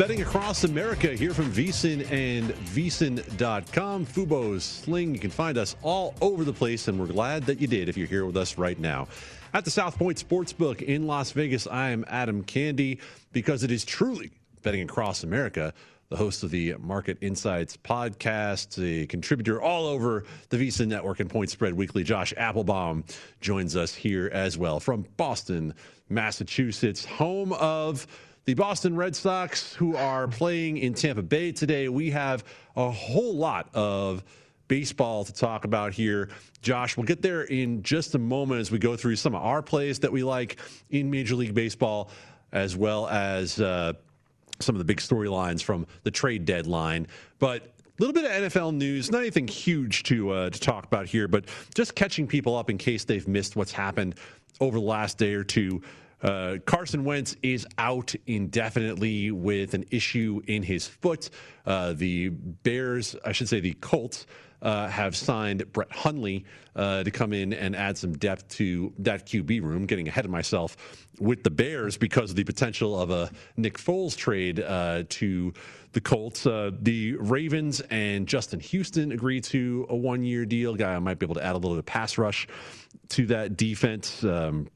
Betting Across America here from VSIN and VSIN.com. Fubo's Sling. You can find us all over the place, and we're glad that you did if you're here with us right now. At the South Point Sportsbook in Las Vegas, I am Adam Candy because it is truly Betting Across America the host of the Market Insights podcast, a contributor all over the VSIN Network and Point Spread Weekly. Josh Appelbaum joins us here as well from Boston, Massachusetts, home of the Boston Red Sox, who are playing in Tampa Bay today. We have a whole lot of baseball to talk about here. Josh, we'll get there in just a moment as we go through some of our plays that we like in Major League Baseball, as well as uh, some of the big storylines from the trade deadline. But a little bit of NFL news, not anything huge to uh, to talk about here, but just catching people up in case they've missed what's happened over the last day or two. Uh, Carson Wentz is out indefinitely with an issue in his foot. Uh, the Bears, I should say the Colts, uh, have signed Brett Hundley uh, to come in and add some depth to that QB room. Getting ahead of myself with the Bears because of the potential of a Nick Foles trade uh, to the Colts. Uh, the Ravens and Justin Houston agreed to a one year deal. Guy I might be able to add a little bit of pass rush to that defense. Um,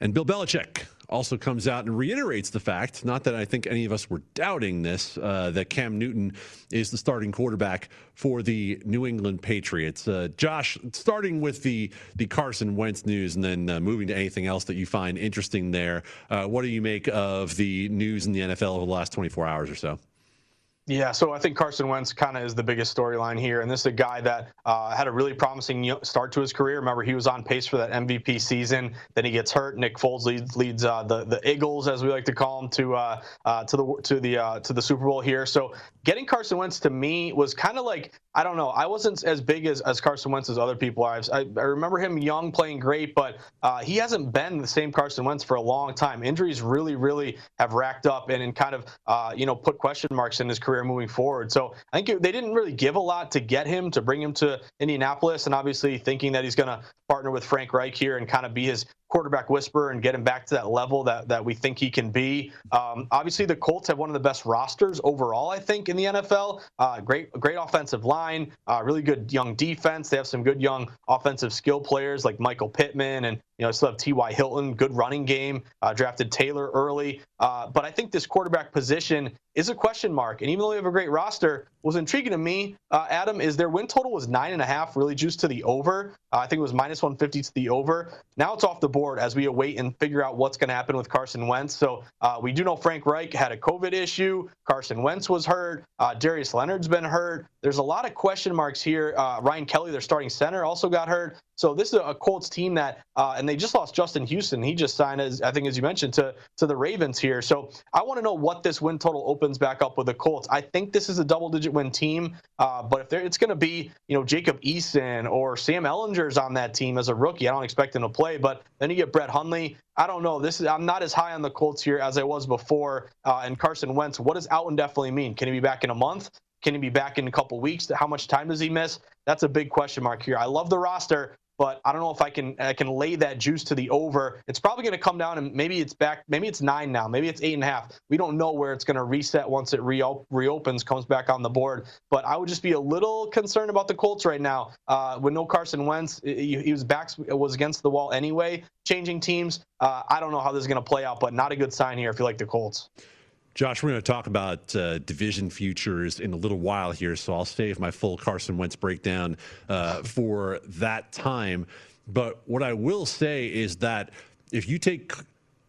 and Bill Belichick also comes out and reiterates the fact, not that I think any of us were doubting this, uh, that Cam Newton is the starting quarterback for the New England Patriots. Uh, Josh, starting with the the Carson Wentz news and then uh, moving to anything else that you find interesting there, uh, what do you make of the news in the NFL over the last 24 hours or so? Yeah, so I think Carson Wentz kind of is the biggest storyline here, and this is a guy that uh, had a really promising start to his career. Remember, he was on pace for that MVP season. Then he gets hurt. Nick Foles leads, leads uh, the the Eagles, as we like to call them, to uh, uh to the to the uh, to the Super Bowl here. So getting Carson Wentz to me was kind of like I don't know. I wasn't as big as, as Carson Wentz as other people are. I, I remember him young, playing great, but uh, he hasn't been the same Carson Wentz for a long time. Injuries really, really have racked up and, and kind of, uh, you know, put question marks in his career moving forward. So I think it, they didn't really give a lot to get him, to bring him to Indianapolis, and obviously thinking that he's going to partner with Frank Reich here and kind of be his quarterback whisperer and get him back to that level that, that we think he can be. Um, obviously, the Colts have one of the best rosters overall, I think, in the NFL. Uh, great, great offensive line, uh, really good young defense. They have some good young offensive skill players like Michael Pittman and you know, still have T.Y. Hilton, good running game, uh, drafted Taylor early. Uh, but I think this quarterback position is a question mark. And even though they have a great roster, was intriguing to me, uh, Adam, is their win total was nine and a half, really juiced to the over. Uh, I think it was minus 150 to the over. Now it's off the board as we await and figure out what's going to happen with Carson Wentz. So uh, we do know Frank Reich had a COVID issue. Carson Wentz was hurt. Uh, Darius Leonard's been hurt. There's a lot of question marks here. Ryan Kelly, their starting center, also got hurt. So this is a Colts team that, uh, and they just lost Justin Houston. He just signed, as I think, as you mentioned, to to the Ravens here. So I want to know what this win total opens back up with the Colts. I think this is a double-digit win team, uh, but if it's going to be, you know, Jacob Eason or Sam Ehlinger's on that team as a rookie, I don't expect him to play. But then you get Brett Hundley. I don't know. This is I'm not as high on the Colts here as I was before. Uh, and Carson Wentz, what does out indefinitely mean? Can he be back in a month? Can he be back in a couple weeks? How much time does he miss? That's a big question mark here. I love the roster, but I don't know if I can I can lay that juice to the over. It's probably going to come down and maybe it's back, maybe it's nine now, maybe it's eight and a half. We don't know where it's going to reset once it re- reopens, comes back on the board. But I would just be a little concerned about the Colts right now. Uh, with no Carson Wentz, he, he was back was against the wall anyway. Changing teams, uh, I don't know how this is going to play out, but not a good sign here if you like the Colts. Josh, we're going to talk about uh, division futures in a little while here, so I'll save my full Carson Wentz breakdown uh, for that time. But what I will say is that if you take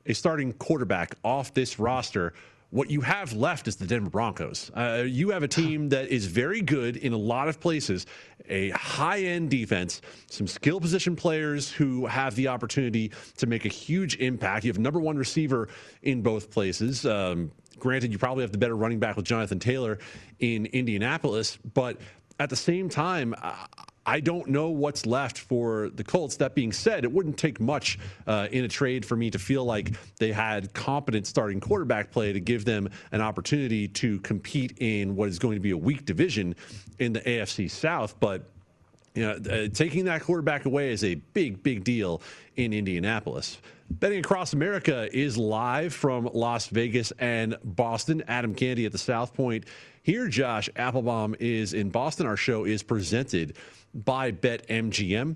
a starting quarterback off this roster, what you have left is the Denver Broncos. Uh, you have a team that is very good in a lot of places, a high end defense, some skill position players who have the opportunity to make a huge impact. You have number one receiver in both places. Um, Granted, you probably have the better running back with Jonathan Taylor in Indianapolis, but at the same time, I don't know what's left for the Colts. That being said, it wouldn't take much uh, in a trade for me to feel like they had competent starting quarterback play to give them an opportunity to compete in what is going to be a weak division in the AFC South. But you know, uh, taking that quarterback away is a big, big deal in Indianapolis. Betting Across America is live from Las Vegas and Boston. Adam Candy at the South Point. Here, Josh Appelbaum is in Boston. Our show is presented by BetMGM.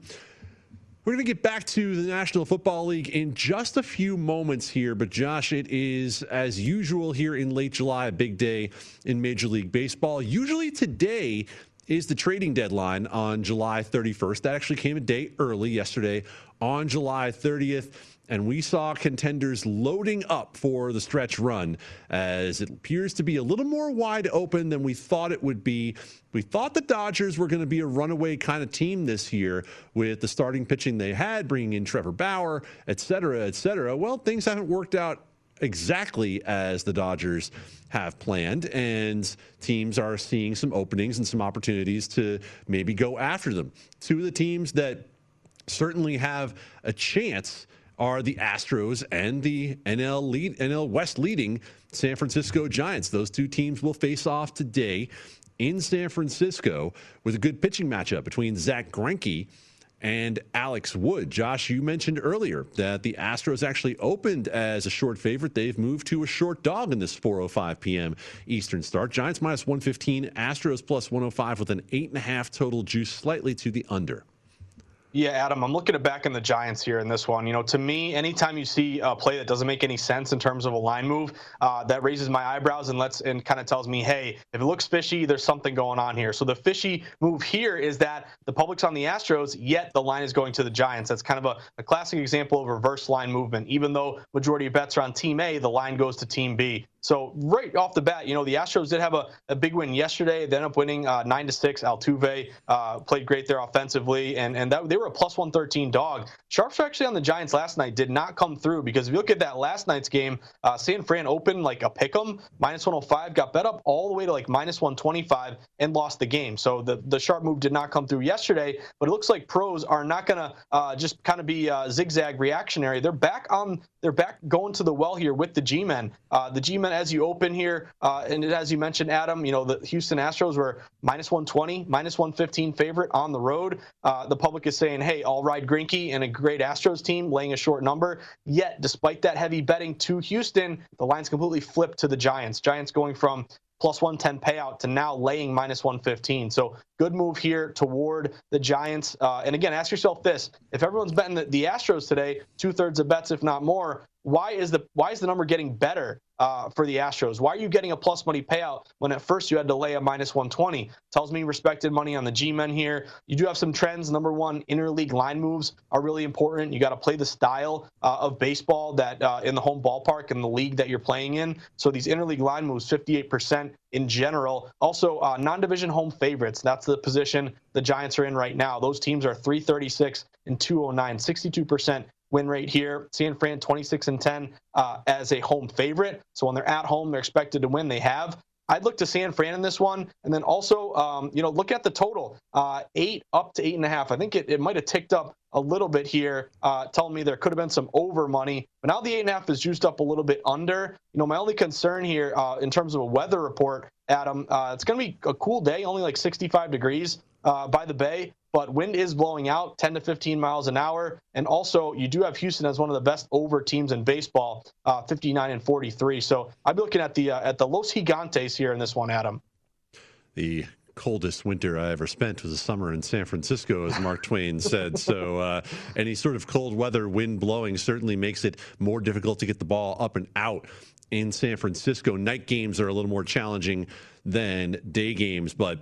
We're going to get back to the National Football League in just a few moments here, but Josh, it is as usual here in late July, a big day in Major League Baseball. Usually today is the trading deadline on July 31st. That actually came a day early yesterday on July 30th. And we saw contenders loading up for the stretch run as it appears to be a little more wide open than we thought it would be. We thought the Dodgers were going to be a runaway kind of team this year with the starting pitching they had, bringing in Trevor Bauer, et cetera, et cetera. Well, things haven't worked out exactly as the Dodgers have planned, and teams are seeing some openings and some opportunities to maybe go after them. Two of the teams that certainly have a chance are the Astros and the NL lead, NL West leading San Francisco Giants. Those two teams will face off today in San Francisco with a good pitching matchup between Zack Greinke and Alex Wood. Josh, you mentioned earlier that the Astros actually opened as a short favorite. They've moved to a short dog in this 4:05 p.m. Eastern start. Giants minus 115, Astros plus 105 with an eight and a half total juice, slightly to the under. Yeah, Adam, I'm looking at back in the Giants here in this one. You know, to me, anytime you see a play that doesn't make any sense in terms of a line move, uh, that raises my eyebrows and lets and kind of tells me, hey, if it looks fishy, there's something going on here. So the fishy move here is that the public's on the Astros, yet the line is going to the Giants. That's kind of a, a classic example of reverse line movement. Even though majority of bets are on Team A, the line goes to Team B. So right off the bat, you know, the Astros did have a, a big win yesterday. They ended up winning uh, nine to six. Altuve uh, played great there offensively, and and that they were a plus one thirteen dog. Sharps actually on the Giants last night did not come through because if you look at that last night's game, uh, San Fran opened like a pick'em minus 105, got bet up all the way to like minus 125, and lost the game. So the the sharp move did not come through yesterday. But it looks like pros are not going to uh, just kind of be uh, zigzag reactionary. They're back on. They're back going to the well here with the G-men. Uh, the G-men of as you open here, uh, and as you mentioned, Adam, you know the Houston Astros were minus 120, minus 115 favorite on the road. Uh, the public is saying, "Hey, I'll ride Greinke and a great Astros team, laying a short number." Yet, despite that heavy betting to Houston, the line's completely flipped to the Giants. Giants going from plus 110 payout to now laying minus 115. So good move here toward the Giants. Uh, and again, ask yourself this: if everyone's betting the, the Astros today, two thirds of bets, if not more, why is the why is the number getting better uh, for the Astros? Why are you getting a plus money payout when at first you had to lay a minus 120? Tells me respected money on the G-men here. You do have some trends. Number one, interleague line moves are really important. You got to play the style uh, of baseball that uh, in the home ballpark and the league that you're playing in. So these interleague line moves, 58% in general. Also, uh, non-division home favorites. That's the position the Giants are in right now. Those teams are 336 and 209, 62% win rate here. San Fran 26 and 10 uh, as a home favorite. So when they're at home, they're expected to win. They have. I'd look to San Fran in this one, and then also, um, you know, look at the total, uh, eight up to eight and a half. I think it, it might have ticked up a little bit here, uh, telling me there could have been some over money, but now the eight and a half is juiced up a little bit under. You know, my only concern here uh, in terms of a weather report, Adam, uh, it's going to be a cool day, only like 65 degrees uh, by the bay but wind is blowing out 10 to 15 miles an hour. And also, you do have Houston as one of the best over teams in baseball, uh, 59 and 43. So I'd be looking at the uh, at the Los Gigantes here in this one, Adam. The coldest winter I ever spent was a summer in San Francisco, as Mark Twain said. So, uh, any sort of cold weather, wind blowing, certainly makes it more difficult to get the ball up and out in San Francisco. Night games are a little more challenging than day games, but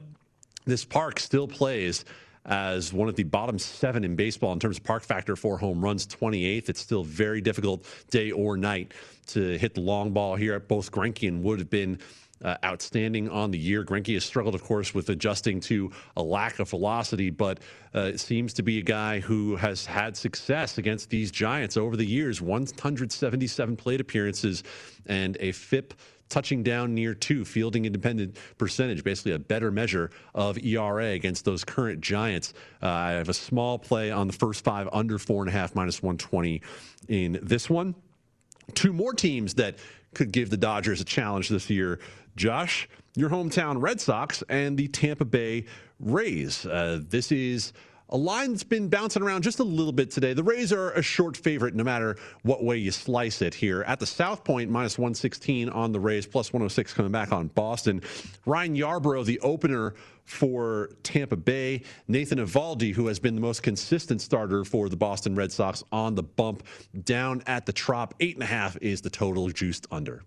this park still plays as one of the bottom seven in baseball in terms of park factor for home runs, 28th. It's still very difficult day or night to hit the long ball here. At both Greinke and Wood have been uh, outstanding on the year. Greinke has struggled, of course, with adjusting to a lack of velocity, but uh, seems to be a guy who has had success against these Giants over the years 177 plate appearances and a FIP touching down near two, fielding independent percentage, basically a better measure of ERA against those current Giants. Uh, I have a small play on the first five under four and a half, minus 120 in this one. Two more teams that could give the Dodgers a challenge this year. Josh, your hometown Red Sox and the Tampa Bay Rays. Uh, this is a line that's been bouncing around just a little bit today. The Rays are a short favorite no matter what way you slice it here. At the South Point, minus 116 on the Rays, plus 106 coming back on Boston. Ryan Yarbrough, the opener for Tampa Bay. Nathan Eovaldi, who has been the most consistent starter for the Boston Red Sox, on the bump down at the Trop. Eight and a half is the total juiced under.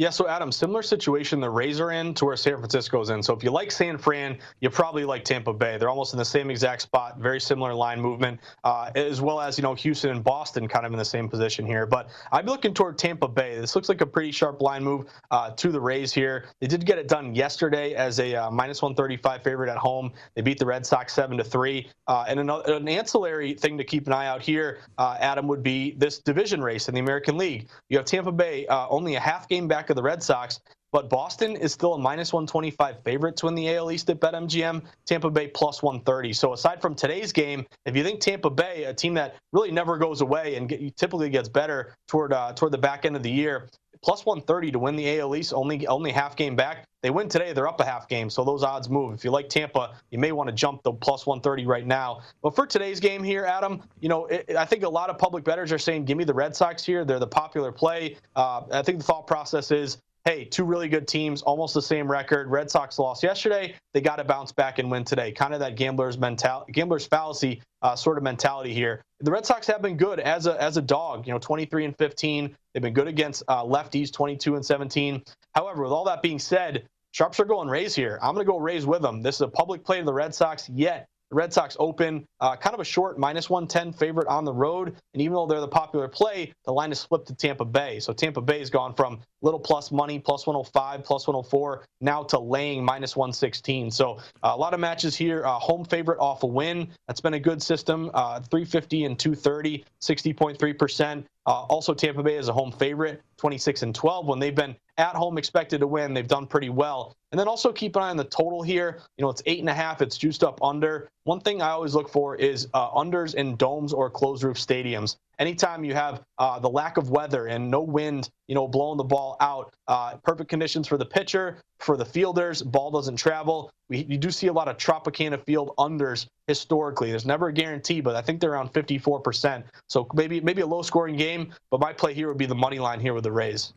Yeah, so Adam, similar situation the Rays are in to where San Francisco is in. So if you like San Fran, you probably like Tampa Bay. They're almost in the same exact spot, very similar line movement, uh, as well as you know Houston and Boston kind of in the same position here. But I'm looking toward Tampa Bay. This looks like a pretty sharp line move uh, to the Rays here. They did get it done yesterday as a uh, minus 135 favorite at home. They beat the Red Sox seven to three. Uh, and an, an, ancillary thing to keep an eye out here, uh, Adam, would be this division race in the American League. You have Tampa Bay uh, only a half game back of the Red Sox. But Boston is still a minus 125 favorite to win the AL East at BetMGM. Tampa Bay plus 130. So aside from today's game, if you think Tampa Bay, a team that really never goes away and get, typically gets better toward uh, toward the back end of the year, plus 130 to win the AL East, only only half game back. They win today, they're up a half game, so those odds move. If you like Tampa, you may want to jump the plus 130 right now. But for today's game here, Adam, you know, it, I think a lot of public bettors are saying, give me the Red Sox here. They're the popular play. Uh, I think the thought process is hey, two really good teams, almost the same record. Red Sox lost yesterday. They got to bounce back and win today. Kind of that gambler's mental, gambler's fallacy uh, sort of mentality here. The Red Sox have been good as a as a dog. You know, 23 and 15. They've been good against uh, lefties, 22 and 17. However, with all that being said, sharps are going Rays here. I'm going to go Rays with them. This is a public play to the Red Sox. Yet the Red Sox open uh, kind of a short minus 110 favorite on the road. And even though they're the popular play, the line is flipped to Tampa Bay. So Tampa Bay has gone from little plus money, plus 105, plus 104, now to laying minus 116. So uh, a lot of matches here. Uh, home favorite off a win. That's been a good system. Uh, 350 and 230, 60.3%. Uh, also, Tampa Bay is a home favorite, 26 and 12. When they've been at home expected to win, they've done pretty well. And then also keep an eye on the total here. You know, it's eight and a half. It's juiced up under. One thing I always look for is uh, unders in domes or closed roof stadiums. Anytime you have uh, the lack of weather and no wind, you know, blowing the ball out, uh, perfect conditions for the pitcher, for the fielders, ball doesn't travel. We, you do see a lot of Tropicana field unders historically. There's never a guarantee, but I think they're around 54%. So maybe maybe a low scoring game, but my play here would be the money line here with the Rays.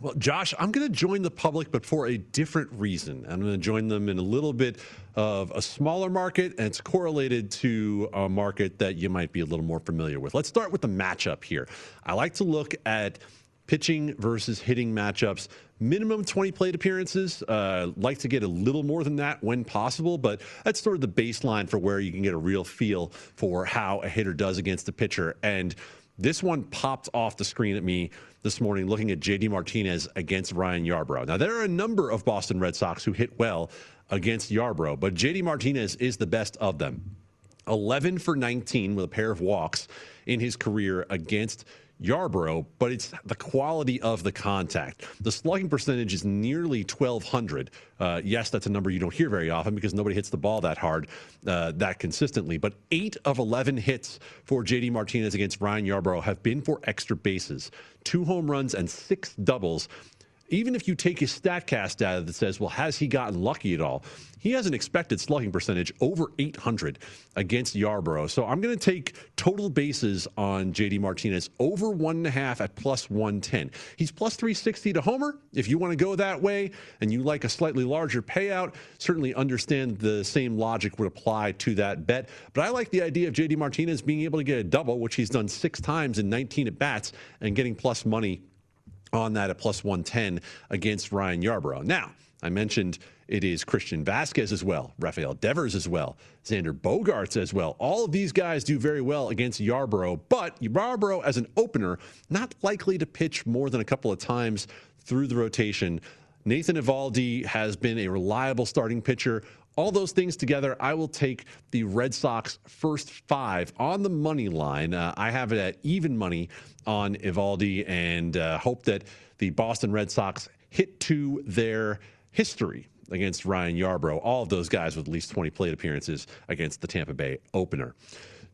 Well, Josh, I'm going to join the public, but for a different reason. I'm going to join them in a little bit of a smaller market, and it's correlated to a market that you might be a little more familiar with. Let's start with the matchup here. I like to look at pitching versus hitting matchups. Minimum 20 plate appearances. Uh, like to get a little more than that when possible, but that's sort of the baseline for where you can get a real feel for how a hitter does against a pitcher. And this one popped off the screen at me this morning looking at JD Martinez against Ryan Yarbrough. Now, there are a number of Boston Red Sox who hit well against Yarbrough, but JD Martinez is the best of them. 11 for 19 with a pair of walks in his career against Yarbrough, but it's the quality of the contact. The slugging percentage is nearly 1,200. Uh, yes, that's a number you don't hear very often because nobody hits the ball that hard, uh, that consistently. But eight of 11 hits for JD Martinez against Ryan Yarbrough have been for extra bases, two home runs and six doubles even if you take his StatCast data that says, well, has he gotten lucky at all? He has an expected slugging percentage over 800 against Yarbrough. So I'm going to take total bases on JD Martinez over one and a half at plus 110. He's plus 360 to Homer. If you want to go that way and you like a slightly larger payout, certainly understand the same logic would apply to that bet. But I like the idea of JD Martinez being able to get a double, which he's done six times in 19 at bats, and getting plus money on that at plus 110 against Ryan Yarbrough. Now, I mentioned it is Christian Vazquez as well, Rafael Devers as well, Xander Bogaerts as well. All of these guys do very well against Yarbrough, but Yarbrough as an opener, not likely to pitch more than a couple of times through the rotation. Nathan Eovaldi has been a reliable starting pitcher all those things together, I will take the Red Sox first five on the money line. Uh, I have it at even money on Eovaldi and uh, hope that the Boston Red Sox hit to their history against Ryan Yarbrough. All of those guys with at least 20 plate appearances against the Tampa Bay opener.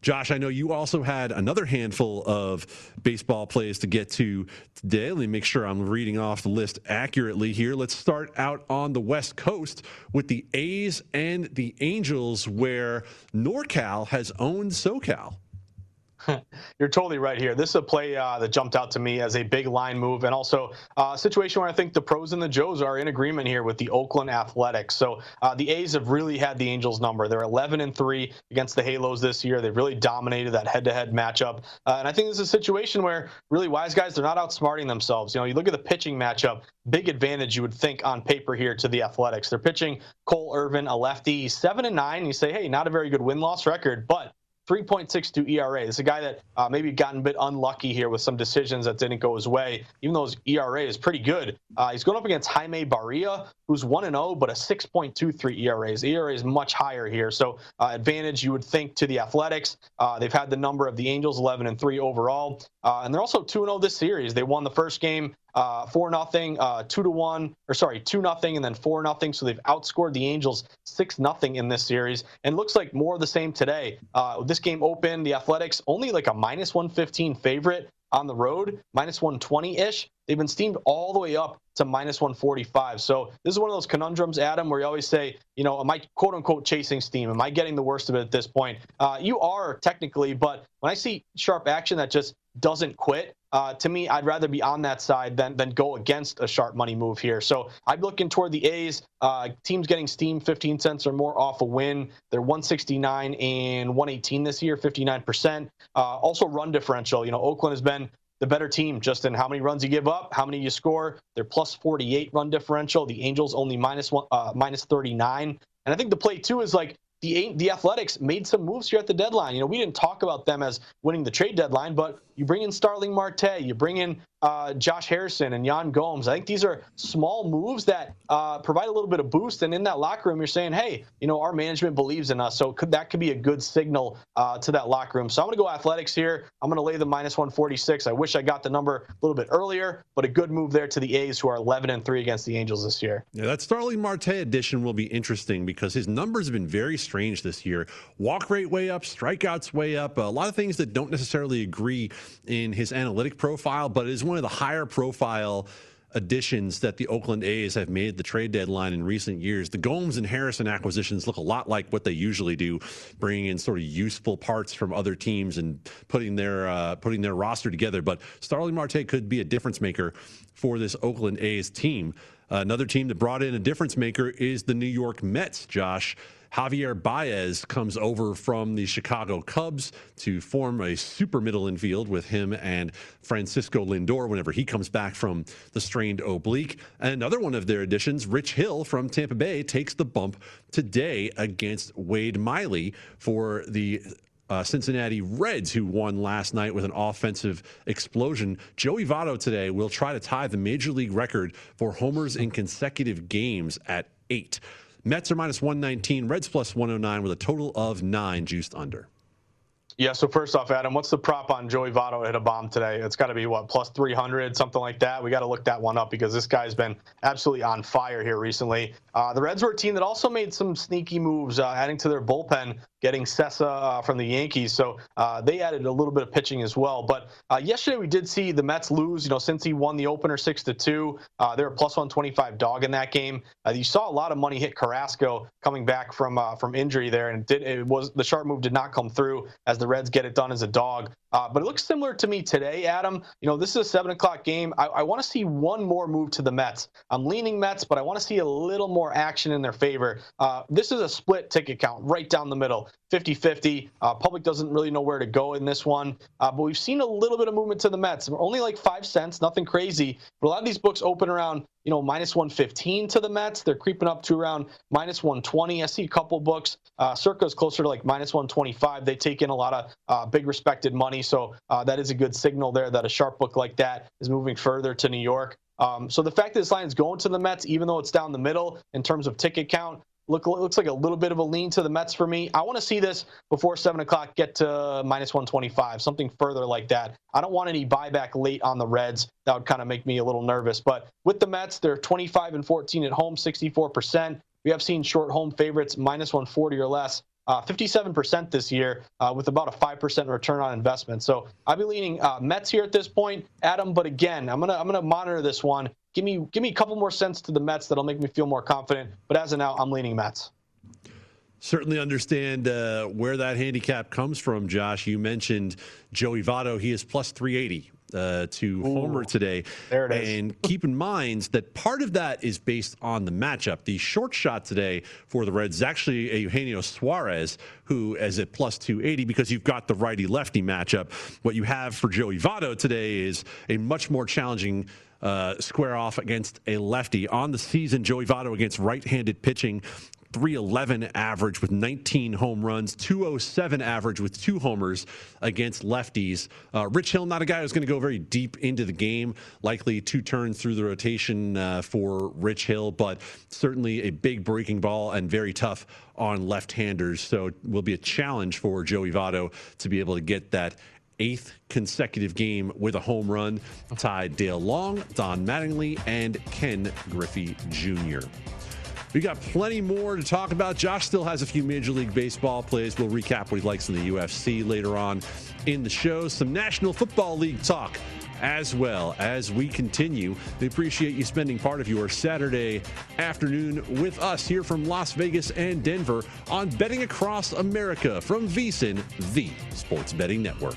Josh, I know you also had another handful of baseball plays to get to today. Let me make sure I'm reading off the list accurately here. Let's start out on the West Coast with the A's and the Angels, where NorCal has owned SoCal. You're totally right here. This is a play uh, that jumped out to me as a big line move, and also uh, a situation where I think the pros and the Joes are in agreement here with the Oakland Athletics. So uh, the A's have really had the Angels number. They're 11 and three against the Halos this year. They've really dominated that head-to-head matchup, uh, and I think this is a situation where really wise guys they're not outsmarting themselves. You know, you look at the pitching matchup. Big advantage you would think on paper here to the Athletics. They're pitching Cole Irvin, a lefty, seven and nine. You say, hey, not a very good win-loss record, but 3.62 ERA. This is a guy that uh, maybe gotten a bit unlucky here with some decisions that didn't go his way, even though his ERA is pretty good. Uh, he's going up against Jaime Barria, who's 1 0, but a 6.23 ERA. His ERA is much higher here. So, uh, advantage you would think to the Athletics. Uh, they've had the number of the Angels, 11 and 3 overall. Uh, and they're also 2 0 this series. They won the first game uh, four nothing, uh, two to one, or sorry, two nothing, and then four nothing. So they've outscored the Angels six nothing in this series, and looks like more of the same today. Uh, this game opened, the Athletics only like a minus 115 favorite on the road, minus 120 ish. They've been steamed all the way up to minus 145. So this is one of those conundrums, Adam, where you always say, you know, am I quote unquote chasing steam? Am I getting the worst of it at this point? Uh, you are technically, but when I see sharp action that just doesn't quit, uh, to me, I'd rather be on that side than than go against a sharp money move here. So I'm looking toward the A's. Uh, teams getting steam 15 cents or more off a win. They're 169 and 118 this year, 59%. Uh, also run differential. You know, Oakland has been the better team just in how many runs you give up, how many you score. They're plus 48 run differential. The Angels only minus one, uh, minus 39. And I think the play too is like the the Athletics made some moves here at the deadline. You know, we didn't talk about them as winning the trade deadline, but you bring in Starling Marte, you bring in uh, Josh Harrison and Yan Gomes. I think these are small moves that uh, provide a little bit of boost. And in that locker room, you're saying, hey, you know, our management believes in us. So could, that could be a good signal uh, to that locker room. So I'm going to go athletics here. I'm going to lay the minus 146. I wish I got the number a little bit earlier, but a good move there to the A's, who are 11 and 3 against the Angels this year. Yeah, that Starling Marte addition will be interesting because his numbers have been very strange this year. Walk rate way up, strikeouts way up, a lot of things that don't necessarily agree in his analytic profile, but it is one of the higher profile additions that the Oakland A's have made the trade deadline in recent years. The Gomes and Harrison acquisitions look a lot like what they usually do, bringing in sort of useful parts from other teams and putting their uh, putting their roster together. But Starling Marte could be a difference maker for this Oakland A's team. Uh, another team that brought in a difference maker is the New York Mets. Josh. Javier Baez comes over from the Chicago Cubs to form a super middle infield with him and Francisco Lindor whenever he comes back from the strained oblique. And another one of their additions, Rich Hill from Tampa Bay, takes the bump today against Wade Miley for the uh, Cincinnati Reds, who won last night with an offensive explosion. Joey Votto today will try to tie the major league record for homers in consecutive games at eight. Mets are minus 119, Reds plus 109 with a total of nine juiced under. Yeah, so first off, Adam, what's the prop on Joey Votto hit a bomb today? It's got to be what plus 300, something like that. We got to look that one up because this guy's been absolutely on fire here recently. Uh, the Reds were a team that also made some sneaky moves, uh, adding to their bullpen, getting Cessa uh, from the Yankees. So uh, they added a little bit of pitching as well. But uh, yesterday we did see the Mets lose. You know, since he won the opener six to two, uh, they're a plus 125 dog in that game. you saw a lot of money hit Carrasco coming back from from injury there, and it did it was the sharp move did not come through as the Reds get it done as a dog. Uh, but it looks similar to me today, Adam. You know, this is a seven o'clock game. I, I want to see one more move to the Mets. I'm leaning Mets, but I want to see a little more action in their favor. Uh, this is a split ticket count right down the middle, 50 50. Uh, public doesn't really know where to go in this one. Uh, but we've seen a little bit of movement to the Mets. We're Only like five cents, nothing crazy. But a lot of these books open around you know, minus 115 to the Mets. They're creeping up to around minus 120. I see a couple books. Uh, Circa's closer to like minus 125. They take in a lot of uh, big respected money. So uh, that is a good signal there that a sharp book like that is moving further to New York. Um, so the fact that this line is going to the Mets, even though it's down the middle in terms of ticket count, Look, looks like a little bit of a lean to the Mets for me. I want to see this before seven o'clock get to minus 125, something further like that. I don't want any buyback late on the Reds. That would kind of make me a little nervous. But with the Mets, they're 25 and 14 at home, 64%. We have seen short home favorites minus 140 or less. Uh, 57% this year uh, with about a 5% return on investment. So I'll be leaning uh, Mets here at this point, Adam. But again, I'm gonna I'm gonna monitor this one give me give me a couple more cents to the Mets that'll make me feel more confident. But as of now, I'm leaning Mets. Certainly understand uh, where that handicap comes from, Josh. You mentioned Joey Votto. He is plus 380 uh, to Ooh, Homer today. There it is. And keep in mind that part of that is based on the matchup. The short shot today for the Reds is actually a Eugenio Suarez, who is at plus 280 because you've got the righty lefty matchup. What you have for Joey Votto today is a much more challenging uh, square off against a lefty. On the season, Joey Votto against right handed pitching 311 average with 19 home runs, 207 average with two homers against lefties. Uh, Rich Hill, not a guy who's going to go very deep into the game, likely two turns through the rotation uh, for Rich Hill, but certainly a big breaking ball and very tough on left handers. So it will be a challenge for Joey Votto to be able to get that eighth consecutive game with a home run, tied Dale Long, Don Mattingly, and Ken Griffey Jr. We got plenty more to talk about. Josh still has a few Major League Baseball plays. We'll recap what he likes in the UFC later on in the show. Some National Football League talk as well as we continue. We appreciate you spending part of your Saturday afternoon with us here from Las Vegas and Denver on Betting Across America from VSIN, the Sports Betting Network.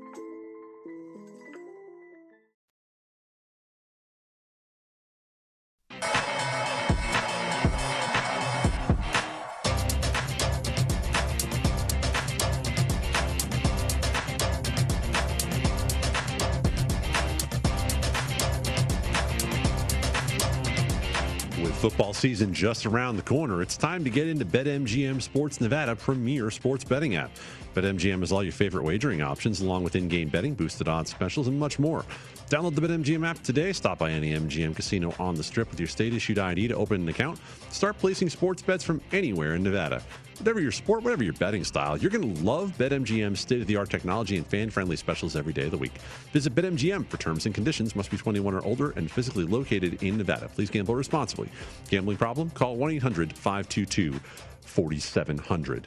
Football season just around the corner. It's time to get into BetMGM Sports Nevada premier sports betting app. BetMGM has all your favorite wagering options, along with in-game betting, boosted odds specials, and much more. Download the BetMGM app today. Stop by any MGM casino on the Strip with your state-issued ID to open an account. Start placing sports bets from anywhere in Nevada. Whatever your sport, whatever your betting style, you're going to love BetMGM's state-of-the-art technology and fan-friendly specials every day of the week. Visit BetMGM for terms and conditions. Must be 21 or older and physically located in Nevada. Please gamble responsibly. Gambling problem? Call 1-800-522-4700.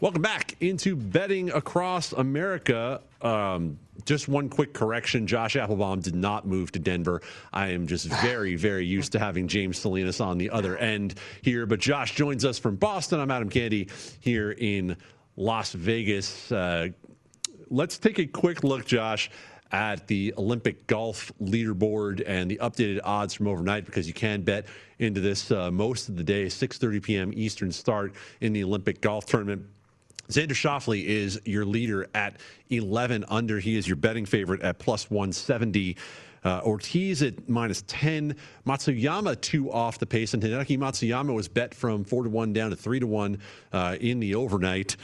Welcome back into betting across America. Um, just one quick correction: Josh Appelbaum did not move to Denver. I am just very, very used to having James Salinas on the other end here. But Josh joins us from Boston. I'm Adam Candy here in Las Vegas. Uh, let's take a quick look, Josh, at the Olympic golf leaderboard and the updated odds from overnight because you can bet into this uh, most of the day, 6:30 p.m. Eastern start in the Olympic golf tournament. Xander Schauffele is your leader at 11 under. He is your betting favorite at plus 170. Uh, Ortiz at minus 10. Matsuyama two off the pace. And Hideki Matsuyama was bet from 4 to 1 down to 3 to 1 uh, in the overnight.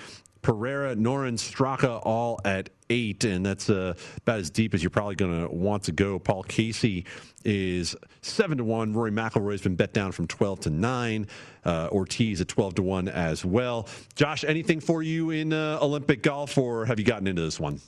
Pereira, Noren, Straka all at eight, and that's uh, about as deep as you're probably going to want to go. Paul Casey is seven to one. Rory McIlroy's been bet down from twelve to nine. Uh, Ortiz at twelve to one as well. Josh, anything for you in uh, Olympic golf, or have you gotten into this one?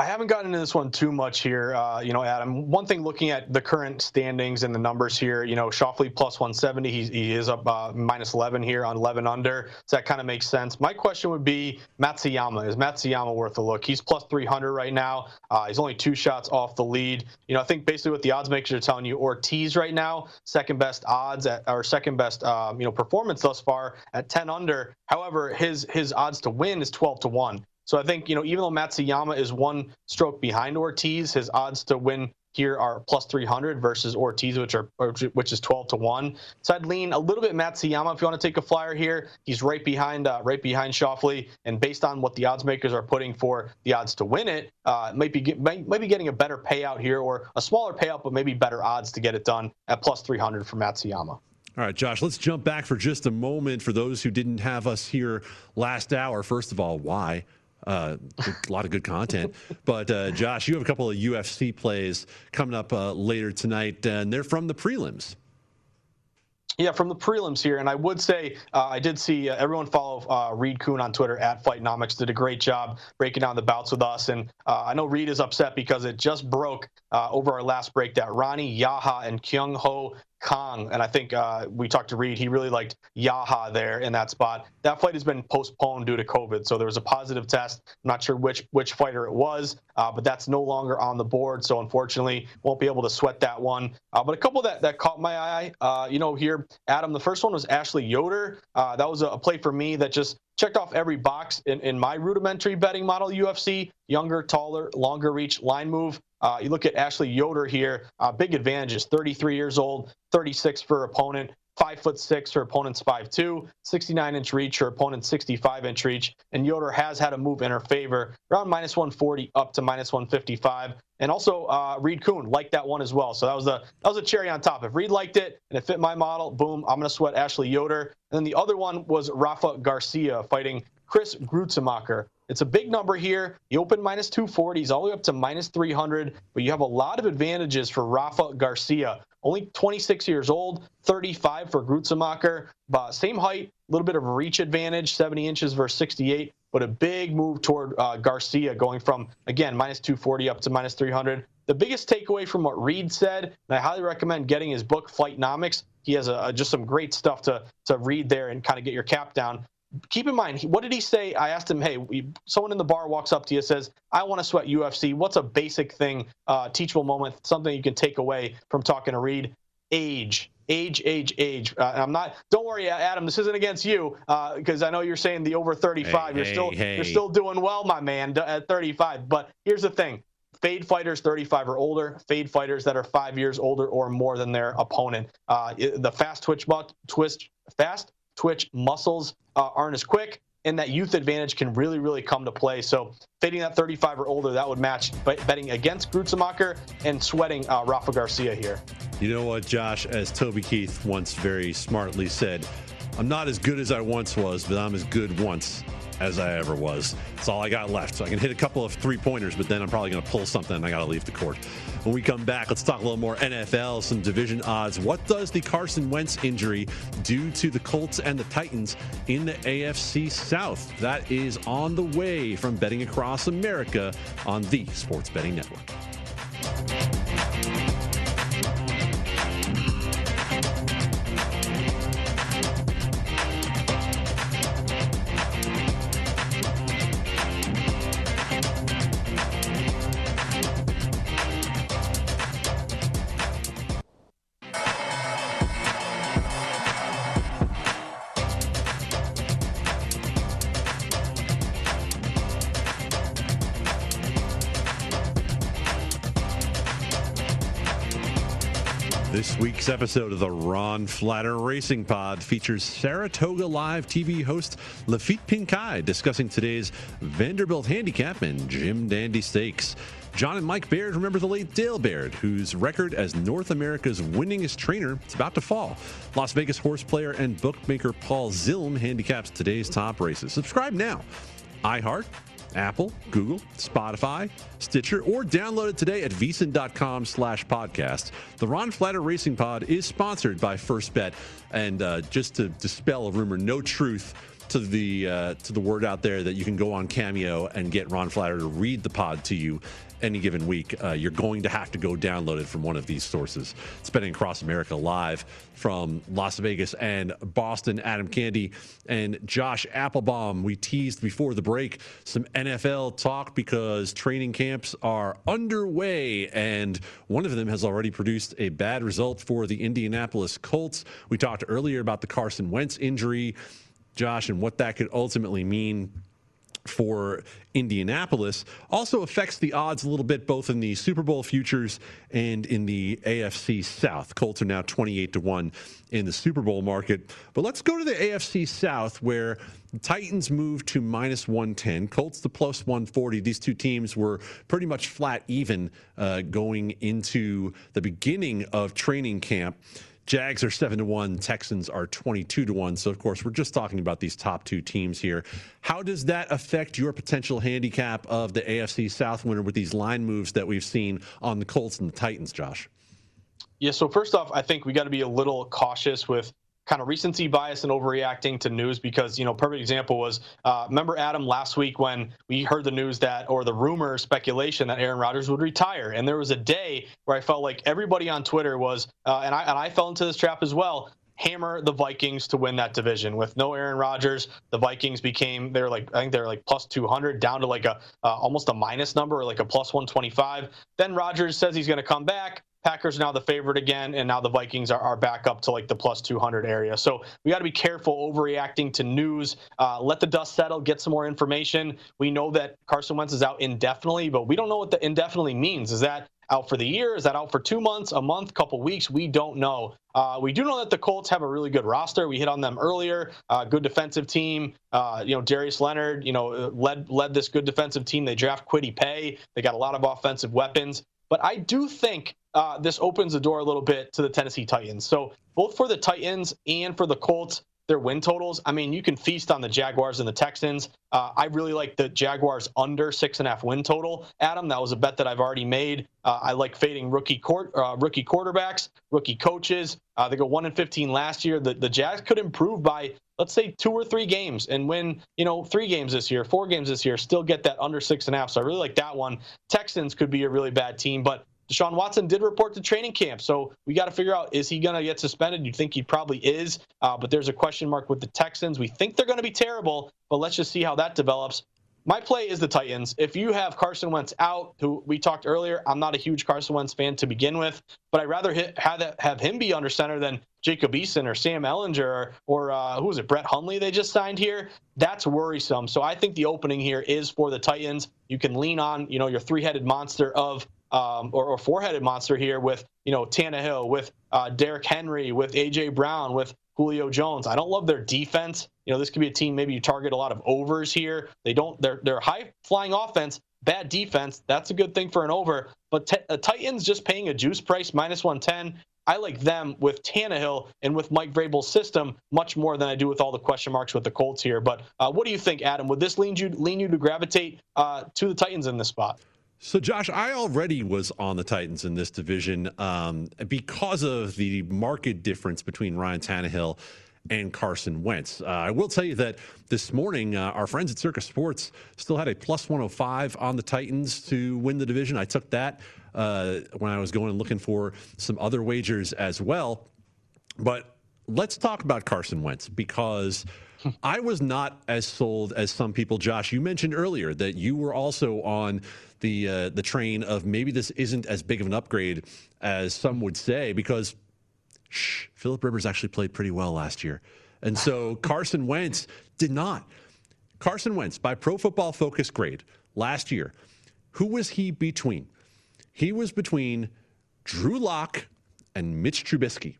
I haven't gotten into this one too much here, uh, you know, Adam. One thing looking at the current standings and the numbers here, you know, Schauffele plus 170, he, he is up uh, minus 11 here on 11 under, so that kind of makes sense. My question would be Matsuyama. Is Matsuyama worth a look? He's plus 300 right now. Uh, he's only two shots off the lead. You know, I think basically what the odds makers are telling you, Ortiz right now, second best odds at, or second best, um, you know, performance thus far at 10 under. However, his his odds to win is 12 to one. So I think, you know, even though Matsuyama is one stroke behind Ortiz, his odds to win here are plus 300 versus Ortiz, which are which is 12 to one. So I'd lean a little bit Matsuyama if you want to take a flyer here. He's right behind uh, right behind Schauffele, and based on what the odds makers are putting for the odds to win it, uh, might be might, might be getting a better payout here or a smaller payout, but maybe better odds to get it done at plus 300 for Matsuyama. All right, Josh, let's jump back for just a moment for those who didn't have us here last hour. First of all, why? Uh, a lot of good content. But uh, Josh, you have a couple of UFC plays coming up uh, later tonight, and they're from the prelims. Yeah, from the prelims here, and I would say uh, I did see uh, everyone follow uh, Reed Kuhn on Twitter at Fightnomics. Did a great job breaking down the bouts with us, and uh, I know Reed is upset because it just broke uh, over our last break that Rani Yahya and Kyung Ho Kang, and I think uh, we talked to Reed. He really liked Yahya there in that spot. That fight has been postponed due to COVID, so there was a positive test. I'm not sure which which fighter it was, uh, but that's no longer on the board. So unfortunately, won't be able to sweat that one. Uh, but a couple that that caught my eye, uh, you know, here, Adam. The first one was Ashley Yoder. Uh, that was a, a play for me that just checked off every box in, in my rudimentary betting model UFC younger, taller, longer reach, line move. Uh, you look at Ashley Yoder here, uh, big advantages 33 years old, 36 for opponent, five foot six, her opponent's five two, 69 inch reach, her opponent's 65 inch reach. And Yoder has had a move in her favor, around minus 140 up to minus 155. And also uh, Reed Kuhn liked that one as well. So that was a that was a cherry on top. If Reed liked it and it fit my model, boom, I'm gonna sweat Ashley Yoder. And then the other one was Rafa Garcia fighting Chris Gruetzemacher. It's a big number here. You open minus 240, he's all the way up to minus 300, but you have a lot of advantages for Rafa Garcia. Only 26 years old, 35 for Gruetzemacher, but same height, a little bit of reach advantage, 70 inches versus 68, but a big move toward uh, Garcia going from, again, minus 240 up to minus 300. The biggest takeaway from what Reed said, and I highly recommend getting his book, Fightnomics. He has a, just some great stuff to, to read there and kind of get your cap down keep in mind, what did he say? I asked him, hey, someone in the bar walks up to you says, I want to sweat UFC. What's a basic thing, uh, teachable moment, something you can take away from talking to Reed? Age. Age, age, age. Uh, I'm not. Don't worry, Adam. This isn't against you because uh, I know you're saying the over 35. Hey, you're hey, still hey. you're still doing well, my man, at 35. But here's the thing: fade fighters 35 or older, fade fighters that are five years older or more than their opponent. Uh, the fast twitch, twist, fast twitch muscles uh, aren't as quick, and that youth advantage can really, really come to play. So fading that 35 or older, that would match betting against Gruetzemacher and sweating uh, Rafa Garcia here. You know what, Josh? As Toby Keith once very smartly said, I'm not as good as I once was, but I'm as good once as I ever was. That's all I got left. So I can hit a couple of three pointers, but then I'm probably going to pull something and I got to leave the court. When we come back, let's talk a little more NFL, some division odds. What does the Carson Wentz injury do to the Colts and the Titans in the AFC South? That is on the way from Betting Across America on the Sports Betting Network. Week's episode of the Ron Flatter Racing Pod features Saratoga Live TV host Laffit Pincay discussing today's Vanderbilt Handicap and Jim Dandy Stakes. John and Mike Baird remember the late Dale Baird, whose record as North America's winningest trainer is about to fall. Las Vegas horse player and bookmaker Paul Zilm handicaps today's top races. Subscribe now. iHeart, Apple, Google, Spotify, Stitcher, or download it today at vsin.com slash podcast. The Ron Flatter Racing Pod is sponsored by First Bet. And uh, just to dispel a rumor, no truth to the uh, to the word out there that you can go on Cameo and get Ron Flatter to read the pod to you any given week, uh, you're going to have to go download it from one of these sources. Spending Across America live from Las Vegas and Boston. Adam Candee and Josh Appelbaum. We teased before the break some NFL talk because training camps are underway, and one of them has already produced a bad result for the Indianapolis Colts. We talked earlier about the Carson Wentz injury. Josh, and what that could ultimately mean for Indianapolis also affects the odds a little bit, both in the Super Bowl futures and in the AFC South. Colts are now 28 to 1 in the Super Bowl market. But let's go to the AFC South, where Titans move to minus 110, Colts to plus 140. These two teams were pretty much flat even uh, going into the beginning of training camp. Jags are 7 to 1, Texans are 22 to 1. So, of course, we're just talking about these top two teams here. How does that affect your potential handicap of the AFC South winner with these line moves that we've seen on the Colts and the Titans, Josh? Yeah, so first off, I think we got to be a little cautious with kind of recency bias and overreacting to news because you know perfect example was uh, remember Adam last week when we heard the news that or the rumor speculation that Aaron Rodgers would retire and there was a day where I felt like everybody on Twitter was uh, and I and I fell into this trap as well hammer the Vikings to win that division. With no Aaron Rodgers, the Vikings became they're like I think they're like plus 200 down to like a uh, almost a minus number or like a plus 125. Then Rodgers says he's going to come back. Packers now the favorite again, and now the Vikings are, are back up to like the plus 200 area. So we got to be careful overreacting to news. Uh, let the dust settle, get some more information. We know that Carson Wentz is out indefinitely, but we don't know what the indefinitely means. Is that out for the year? Is that out for two months, a month, couple weeks? We don't know. Uh, we do know that the Colts have a really good roster. We hit on them earlier. Uh, good defensive team. Uh, you know, Darius Leonard, you know, led led this good defensive team. They draft Kwity Paye. They got a lot of offensive weapons. But I do think uh, this opens the door a little bit to the Tennessee Titans. So both for the Titans and for the Colts, their win totals. I mean, you can feast on the Jaguars and the Texans. Uh, I really like the Jaguars under six and a half win total. Adam, that was a bet that I've already made. Uh, I like fading rookie court, uh, rookie quarterbacks, rookie coaches. Uh, they go one and fifteen last year. The the Jags could improve by let's say two or three games and win, you know, three games this year, four games this year, still get that under six and a half. So I really like that one. Texans could be a really bad team, but Deshaun Watson did report to training camp, so we got to figure out is he going to get suspended? You think he probably is, uh, but there's a question mark with the Texans. We think they're going to be terrible, but let's just see how that develops. My play is the Titans. If you have Carson Wentz out, who we talked earlier, I'm not a huge Carson Wentz fan to begin with, but I'd rather hit, have, have him be under center than Jacob Eason or Sam Ehlinger or, or uh, who was it, Brett Hundley they just signed here. That's worrisome. So I think the opening here is for the Titans. You can lean on, you know, your three-headed monster of um, or, or four-headed monster here with you know Tannehill, with uh, Derrick Henry, with AJ Brown, with Julio Jones. I don't love their defense. You know, this could be a team maybe you target a lot of overs here. They don't. They're they're high flying offense, bad defense. That's a good thing for an over. But t- uh, Titans just paying a juice price minus 110. I like them with Tannehill and with Mike Vrabel's system much more than I do with all the question marks with the Colts here. But uh, what do you think, Adam? Would this lean you lean you to gravitate uh, to the Titans in this spot? So, Josh, I already was on the Titans in this division um, because of the market difference between Ryan Tannehill and Carson Wentz. Uh, I will tell you that this morning, uh, our friends at Circus Sports still had a plus 105 on the Titans to win the division. I took that uh, when I was going and looking for some other wagers as well. But let's talk about Carson Wentz because I was not as sold as some people. Josh, you mentioned earlier that you were also on the uh, the train of maybe this isn't as big of an upgrade as some would say because shh, Philip Rivers actually played pretty well last year, and so Carson Wentz did not. Carson Wentz, by Pro Football Focus grade last year, who was he between? He was between Drew Lock and Mitch Trubisky.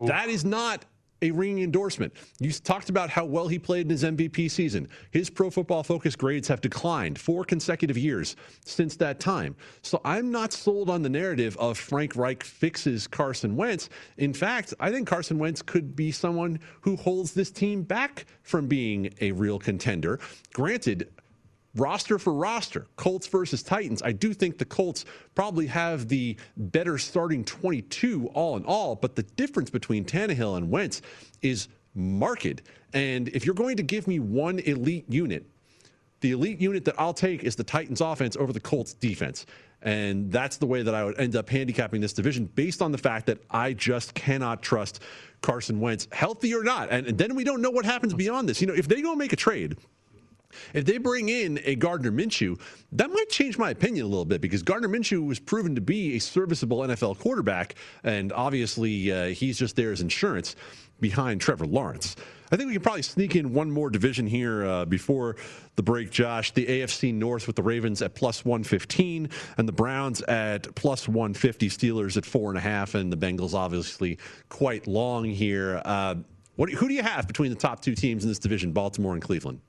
That is not a ringing endorsement. You talked about how well he played in his MVP season. His pro football focus grades have declined four consecutive years since that time. So I'm not sold on the narrative of Frank Reich fixes Carson Wentz. In fact, I think Carson Wentz could be someone who holds this team back from being a real contender. Granted, roster for roster, Colts versus Titans, I do think the Colts probably have the better starting 22 all in all, but the difference between Tannehill and Wentz is marked. And if you're going to give me one elite unit, the elite unit that I'll take is the Titans offense over the Colts defense. And that's the way that I would end up handicapping this division based on the fact that I just cannot trust Carson Wentz, healthy or not. And, then we don't know what happens beyond this. You know, if they go make a trade, if they bring in a Gardner Minshew, that might change my opinion a little bit because Gardner Minshew was proven to be a serviceable NFL quarterback, and obviously uh, he's just there as insurance behind Trevor Lawrence. I think we can probably sneak in one more division here uh, before the break, Josh. The AFC North with the Ravens at plus 115 and the Browns at plus 150, Steelers at four and a half, and the Bengals obviously quite long here. Uh, what, who do you have between the top two teams in this division, Baltimore and Cleveland?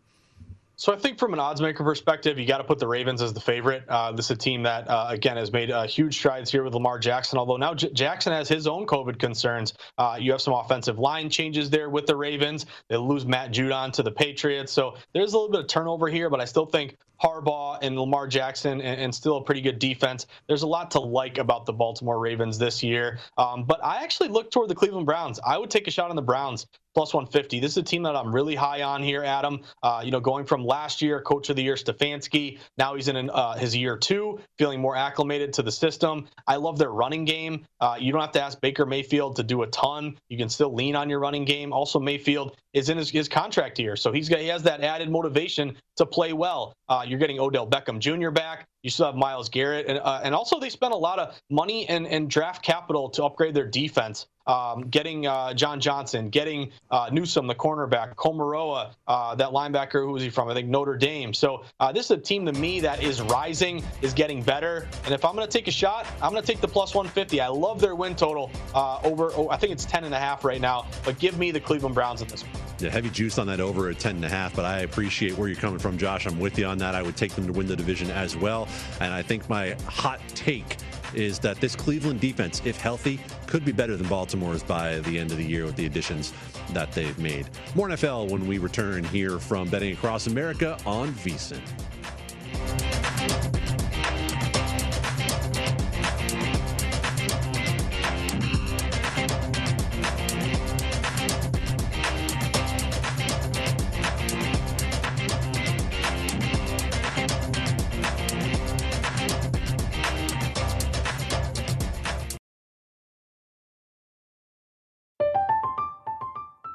So I think from an odds maker perspective, you got to put the Ravens as the favorite. Uh, this is a team that, uh, again, has made uh, huge strides here with Lamar Jackson. Although now J- Jackson has his own COVID concerns. Uh, you have some offensive line changes there with the Ravens. They lose Matt Judon to the Patriots. So there's a little bit of turnover here, but I still think Harbaugh and Lamar Jackson and, and, still a pretty good defense. There's a lot to like about the Baltimore Ravens this year. Um, but I actually look toward the Cleveland Browns. I would take a shot on the Browns plus 150. This is a team that I'm really high on here, Adam. Uh, you know, going from last year, Coach of the Year Stefanski, now he's in uh, his year two, feeling more acclimated to the system. I love their running game. Uh, you don't have to ask Baker Mayfield to do a ton. You can still lean on your running game. Also, Mayfield is in his, his contract year, so he's got, he has that added motivation to play well. Uh, you're getting Odell Beckham Jr. back. You still have Myles Garrett, and uh, and also they spent a lot of money and, and draft capital to upgrade their defense. Um, getting uh, John Johnson, getting uh, Newsome, the cornerback, Koramoah, uh, that linebacker, who was he from? I think Notre Dame. So uh, this is a team to me that is rising, is getting better. And if I'm going to take a shot, I'm going to take the plus 150. I love their win total uh, over, oh, I think it's 10 and a half right now, but give me the Cleveland Browns in this one. Yeah, heavy juice on that over at 10 and a half, but I appreciate where you're coming from, Josh. I'm with you on that. I would take them to win the division as well. And I think my hot take is that this Cleveland defense, if healthy, could be better than Baltimore's by the end of the year with the additions that they've made. More NFL when we return here from Betting Across America on VSIN.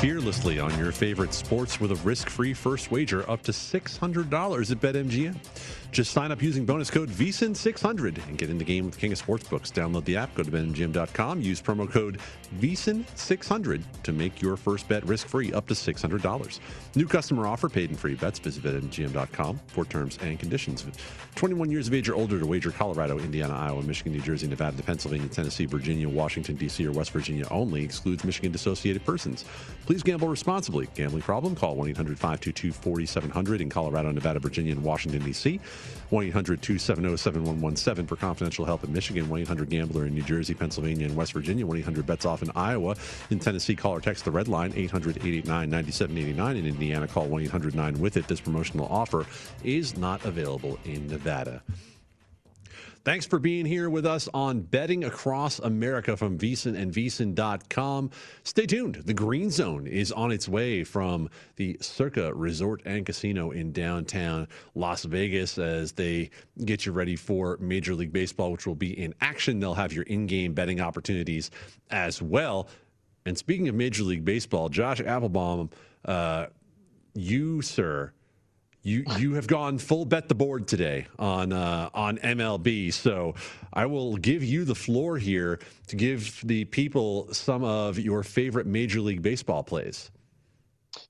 Fearlessly on your favorite sports with a risk-free first wager up to $600 at BetMGM. Just sign up using bonus code VSIN600 and get in the game with King of Sportsbooks. Download the app, go to BetMGM.com, use promo code VSIN600 to make your first bet risk-free up to $600. New customer offer, paid and free bets. Visit BetMGM.com for terms and conditions. 21 years of age or older to wager Colorado, Indiana, Iowa, Michigan, New Jersey, Nevada, Pennsylvania, Tennessee, Virginia, Washington, D.C., or West Virginia only. Excludes Michigan associated persons. Please gamble responsibly. Gambling problem? Call 1-800-522-4700 in Colorado, Nevada, Virginia, and Washington, D.C. 1 800 270 7117 for confidential help in Michigan, 1 800 Gambler in New Jersey, Pennsylvania, and West Virginia, 1 800 Bets Off in Iowa. In Tennessee, call or text the red line 800 889 9789. In Indiana, call 1 800 9 with it. This promotional offer is not available in Nevada. Thanks for being here with us on Betting Across America from VSiN and VSiN.com. Stay tuned. The Green Zone is on its way from the Circa Resort and Casino in downtown Las Vegas as they get you ready for Major League Baseball, which will be in action. They'll have your in game betting opportunities as well. And speaking of Major League Baseball, Josh Appelbaum, uh, you, sir, you you have gone full bet the board today on uh, on MLB. So I will give you the floor here to give the people some of your favorite Major League Baseball plays.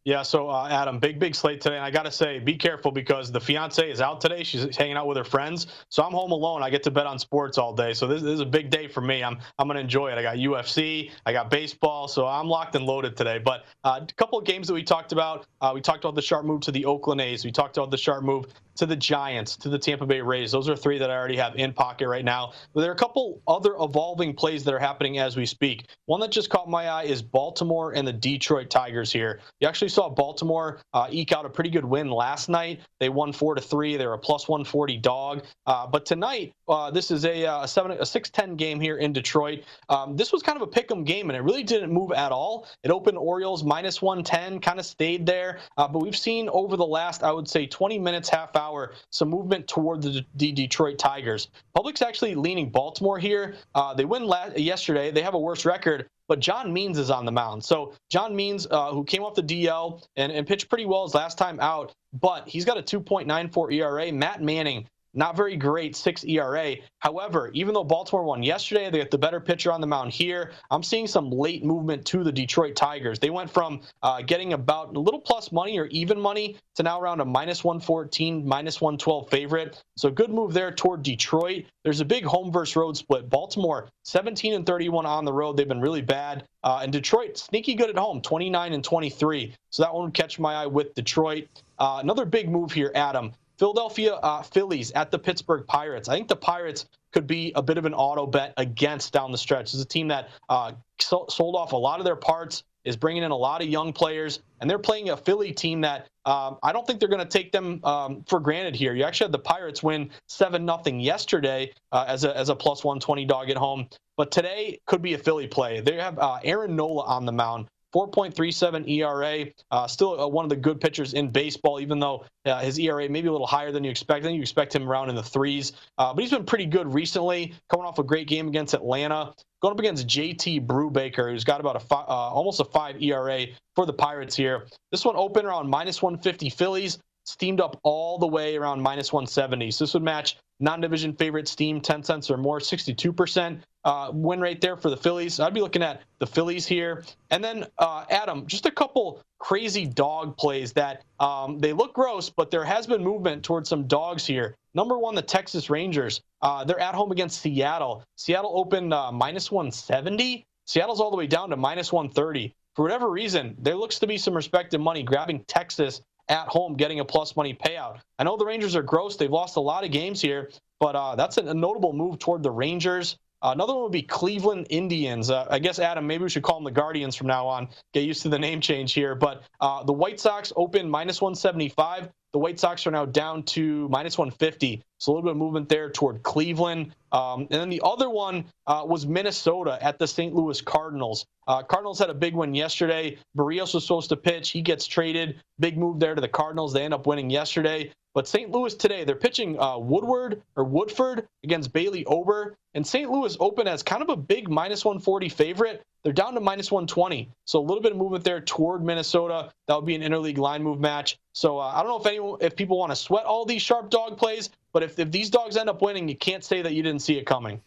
Yeah, so uh, Adam, big big slate today, and I got to say, be careful because the fiance is out today. She's hanging out with her friends, so I'm home alone. I get to bet on sports all day, so this, this is a big day for me. I'm I'm gonna enjoy it. I got UFC, I got baseball, so I'm locked and loaded today. But uh, a couple of games that we talked about. Uh, we talked about the sharp move to the Oakland A's. We talked about the sharp move to the Giants, to the Tampa Bay Rays. Those are three that I already have in pocket right now. But there are a couple other evolving plays that are happening as we speak. One that just caught my eye is Baltimore and the Detroit Tigers here. You actually saw Baltimore uh, eke out a pretty good win last night. They won four to three. They're a plus 140 dog. Uh, but tonight, uh, this is a, uh, a seven a six ten game here in Detroit. Um, this was kind of a pick'em game, and it really didn't move at all. It opened Orioles minus 110, kind of stayed there. Uh, but we've seen over the last, I would say, 20 minutes, half hour hour, some movement toward the, the Detroit Tigers. Public's actually leaning Baltimore here. Uh, they win last, yesterday. They have a worse record, but John Means is on the mound. So John Means, uh, who came off the DL and, and pitched pretty well his last time out, but he's got a 2.94 ERA. Matt Manning not very great, six ERA. However, even though Baltimore won yesterday, they got the better pitcher on the mound here. I'm seeing some late movement to the Detroit Tigers. They went from uh, getting about a little plus money or even money to now around a minus 114, minus 112 favorite. So good move there toward Detroit. There's a big home versus road split. Baltimore 17 and 31 on the road. They've been really bad. Uh, and Detroit sneaky good at home, 29 and 23. So that one would catch my eye with Detroit. Uh, another big move here, Adam. Philadelphia uh, Phillies at the Pittsburgh Pirates. I think the Pirates could be a bit of an auto bet against down the stretch. This is a team that uh, sold off a lot of their parts, is bringing in a lot of young players, and they're playing a Philly team that um, I don't think they're going to take them um, for granted here. You actually had the Pirates win seven nothing yesterday uh, as a as a plus one twenty dog at home, but today could be a Philly play. They have uh, Aaron Nola on the mound. 4.37 ERA. Uh, still uh, one of the good pitchers in baseball, even though uh, his ERA maybe a little higher than you expect. I think you expect him around in the threes. Uh, but he's been pretty good recently, coming off a great game against Atlanta. Going up against JT Brubaker, who's got about a five, uh, almost a five ERA for the Pirates here. This one opened around minus 150 Phillies steamed up all the way around minus 170. So this would match non-division favorite steam 10 cents or more 62% uh, win rate there for the phillies. I'd be looking at the phillies here. And then uh, adam just a couple crazy dog plays that um, they look gross but there has been movement towards some dogs here. Number one the texas rangers. Uh, they're at home against seattle. Seattle opened uh, minus 170 seattle's all the way down to minus 130 for whatever reason, there looks to be some respected money grabbing Texas at home getting a plus money payout. I know the Rangers are gross. They've lost a lot of games here, but uh, that's a, notable move toward the Rangers. Uh, another one would be Cleveland Indians. Uh, I guess, Adam, maybe we should call them the Guardians from now on. Get used to the name change here. But uh, the White Sox open minus 175. The White Sox are now down to minus 150. So a little bit of movement there toward Cleveland. Um, and then the other one uh, was Minnesota at the St. Louis Cardinals. Uh, Cardinals had a big win yesterday. Berrios was supposed to pitch. He gets traded. Big move there to the Cardinals. They end up winning yesterday. But St. Louis today, they're pitching uh, Woodward or Woodford against Bailey Ober. And St. Louis open as kind of a big minus 140 favorite. They're down to minus 120. So a little bit of movement there toward Minnesota. That would be an interleague line move match. So uh, I don't know if anyone, if people want to sweat all these sharp dog plays, but if, if these dogs end up winning, you can't say that you didn't see it coming.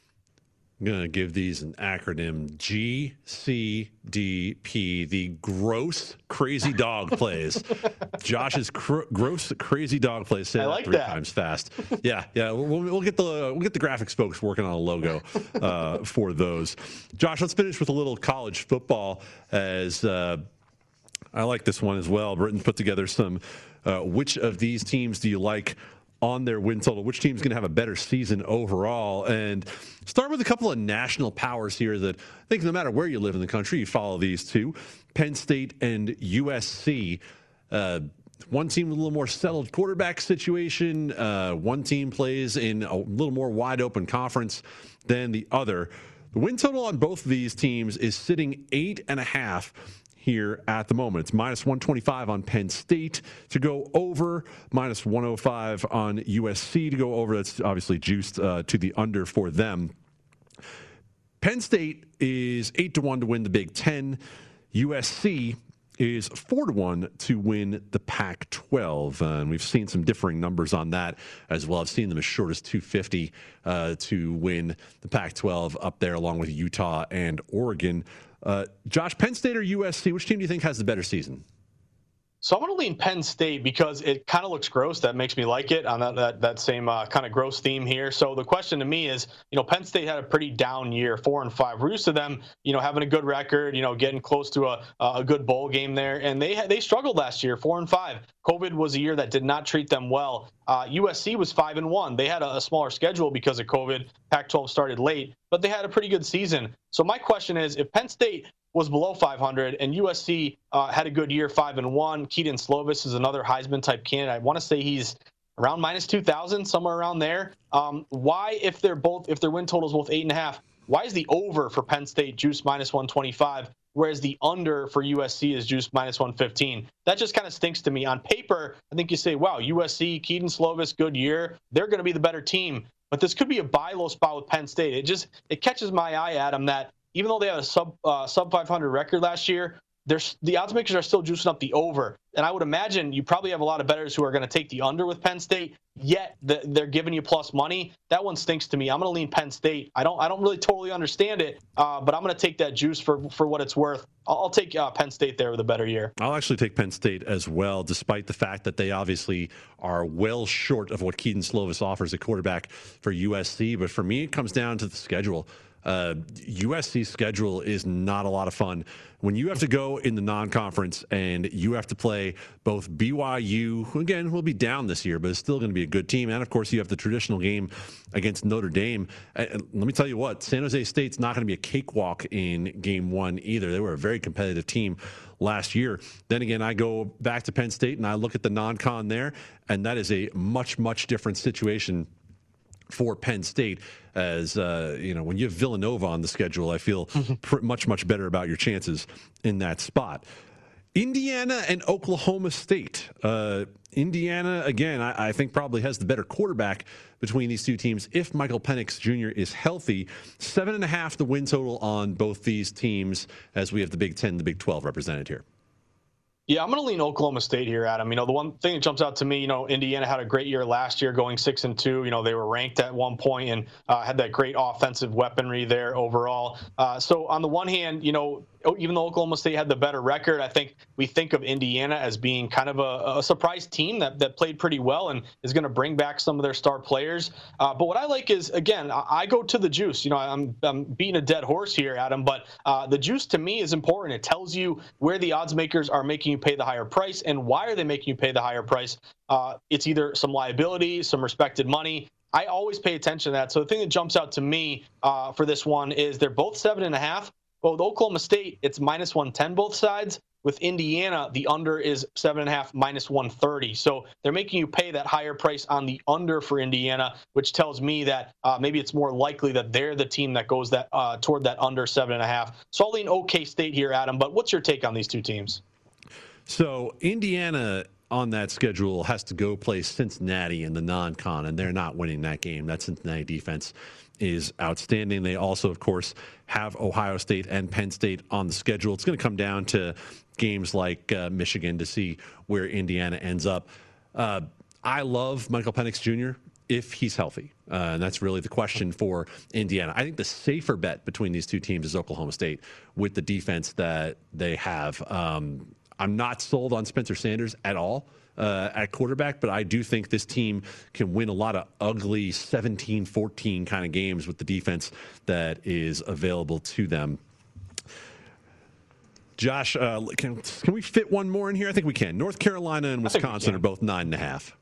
I'm going to give these an acronym GCDP, the gross crazy dog plays. Josh's cr- gross crazy dog plays. Say like three that. times fast. Yeah, yeah. We'll, we'll, get the we'll get the graphics folks working on a logo uh, for those. Josh, let's finish with a little college football as uh, I like this one as well. Britain put together some. Uh, which of these teams do you like on their win total. Which team's going to have a better season overall? And start with a couple of national powers here that I think no matter where you live in the country, you follow these two Penn State and USC. Uh, one team with a little more settled quarterback situation. Uh, one team plays in a little more wide open conference than the other. The win total on both of these teams is sitting eight and a half here at the moment. It's minus 125 on Penn State to go over, minus 105 on USC to go over. That's obviously juiced uh, to the under for them. Penn State is 8 to 1 to win the Big Ten. USC is 4 to 1 to win the Pac 12. Uh, and we've seen some differing numbers on that as well. I've seen them as short as 250 uh, to win the Pac 12 up there, along with Utah and Oregon. Uh, Josh, Penn State or USC, which team do you think has the better season? So I'm going to lean Penn State because it kind of looks gross. That makes me like it on that that, that same uh, kind of gross theme here. So the question to me is, you know, Penn State had a pretty down year, four and five. We're used to them, you know, having a good record, you know, getting close to a a good bowl game there, and they they struggled last year, four and five. COVID was a year that did not treat them well. Uh, USC was five and one. They had a, a smaller schedule because of COVID. Pac-12 started late, but they had a pretty good season. So my question is, if Penn State was below 500, and USC uh, had a good year, five and one. Kedon Slovis is another Heisman type candidate. I want to say he's around minus 2,000, somewhere around there. Um, why, if they're both, if their win total is both eight and a half, why is the over for Penn State juice minus 125, whereas the under for USC is juice minus 115? That just kind of stinks to me. On paper, I think you say, wow, USC, Kedon Slovis, good year. They're going to be the better team. But this could be a buy low spot with Penn State. It just it catches my eye, Adam, that even though they had a sub uh, sub 500 record last year, there's the odds makers are still juicing up the over. And I would imagine you probably have a lot of bettors who are going to take the under with Penn State. Yet the, they're giving you plus money. That one stinks to me. I'm going to lean Penn State. I don't I don't really totally understand it, uh, but I'm going to take that juice for for what it's worth. I'll, I'll take uh, Penn State there with a better year. I'll actually take Penn State as well, despite the fact that they obviously are well short of what Kedon Slovis offers at quarterback for USC. But for me, it comes down to the schedule. Uh, USC schedule is not a lot of fun. When you have to go in the non-conference and you have to play both BYU, who again will be down this year, but it's still going to be a good team, and of course you have the traditional game against Notre Dame. And let me tell you what, San Jose State's not going to be a cakewalk in Game One either. They were a very competitive team last year. Then again, I go back to Penn State and I look at the non-con there, and that is a much much different situation for Penn State. As uh, you know, when you have Villanova on the schedule, I feel mm-hmm. pr- much much better about your chances in that spot. Indiana and Oklahoma State. Uh, Indiana, again, I, I, think probably has the better quarterback between these two teams if Michael Penix Jr. is healthy. Seven and a half the win total on both these teams as we have the Big Ten, the Big 12 represented here. Yeah, I'm going to lean Oklahoma State here, Adam. You know, the one thing that jumps out to me, you know, Indiana had a great year last year, going six and two. You know, they were ranked at one point and uh, had that great offensive weaponry there overall. Uh, so on the one hand, you know, even though Oklahoma State had the better record, I think we think of Indiana as being kind of a, a surprise team that, that played pretty well and is going to bring back some of their star players. Uh, but what I like is, again, I, I, go to the juice. You know, I'm, I'm beating a dead horse here, Adam, but uh, the juice to me is important. It tells you where the odds makers are making you pay the higher price and why are they making you pay the higher price. Uh, it's either some liability, some respected money, I always pay attention to that. So the thing that jumps out to me uh, for this one is they're both seven and a half. Well, with Oklahoma State, it's minus 110 both sides. With Indiana, the under is seven and a half minus 130. So they're making you pay that higher price on the under for Indiana, which tells me that uh, maybe it's more likely that they're the team that goes that uh, toward that under seven and a half. So I'll lean OK State here, Adam. But what's your take on these two teams? So Indiana on that schedule has to go play Cincinnati in the non-con, and they're not winning that game. That Cincinnati defense is outstanding. They also, of course, have Ohio State and Penn State on the schedule. It's going to come down to games like uh, Michigan to see where Indiana ends up. Uh, I love Michael Penix Jr. if he's healthy. Uh, and that's really the question for Indiana. I think the safer bet between these two teams is Oklahoma State with the defense that they have. Um, I'm not sold on Spencer Sanders at all uh, at quarterback, but I do think this team can win a lot of ugly 17 14 kind of games with the defense that is available to them. Josh, uh, can, can we fit one more in here? I think we can. North Carolina and Wisconsin are both nine and a half.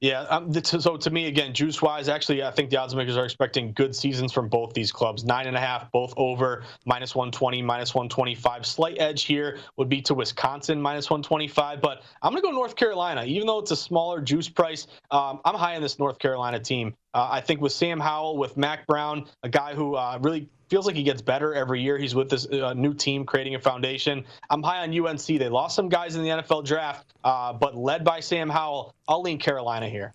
Yeah, um, so to me again, juice wise, actually, I think the odds makers are expecting good seasons from both these clubs. Nine and a half, both over minus 120, minus 125. Slight edge here would be to Wisconsin minus 125, but I'm going to go North Carolina, even though it's a smaller juice price. Um, I'm high on this North Carolina team. Uh, I think with Sam Howell, with Mack Brown, a guy who uh, really feels like he gets better every year. He's with this uh, new team creating a foundation. I'm high on UNC. They lost some guys in the NFL draft, uh, but led by Sam Howell, I'll lean Carolina here.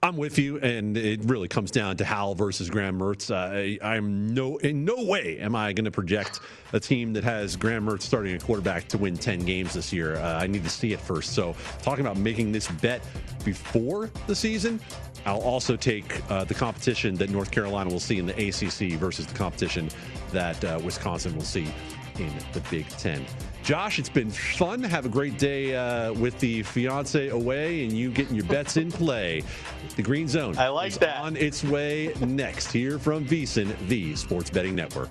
I'm with you, and it really comes down to Howell versus Graham Mertz. Uh, I, am no in no way am I going to project a team that has Graham Mertz starting a quarterback to win 10 games this year. Uh, I need to see it first. So, talking about making this bet before the season, I'll also take uh, the competition that North Carolina will see in the ACC versus the competition that uh, Wisconsin will see in the Big Ten. Josh, it's been fun. Have a great day uh, with the fiance away and you getting your bets in play. The Green Zone. I like that. On its way next here from VSIN, the Sports Betting Network.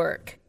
work.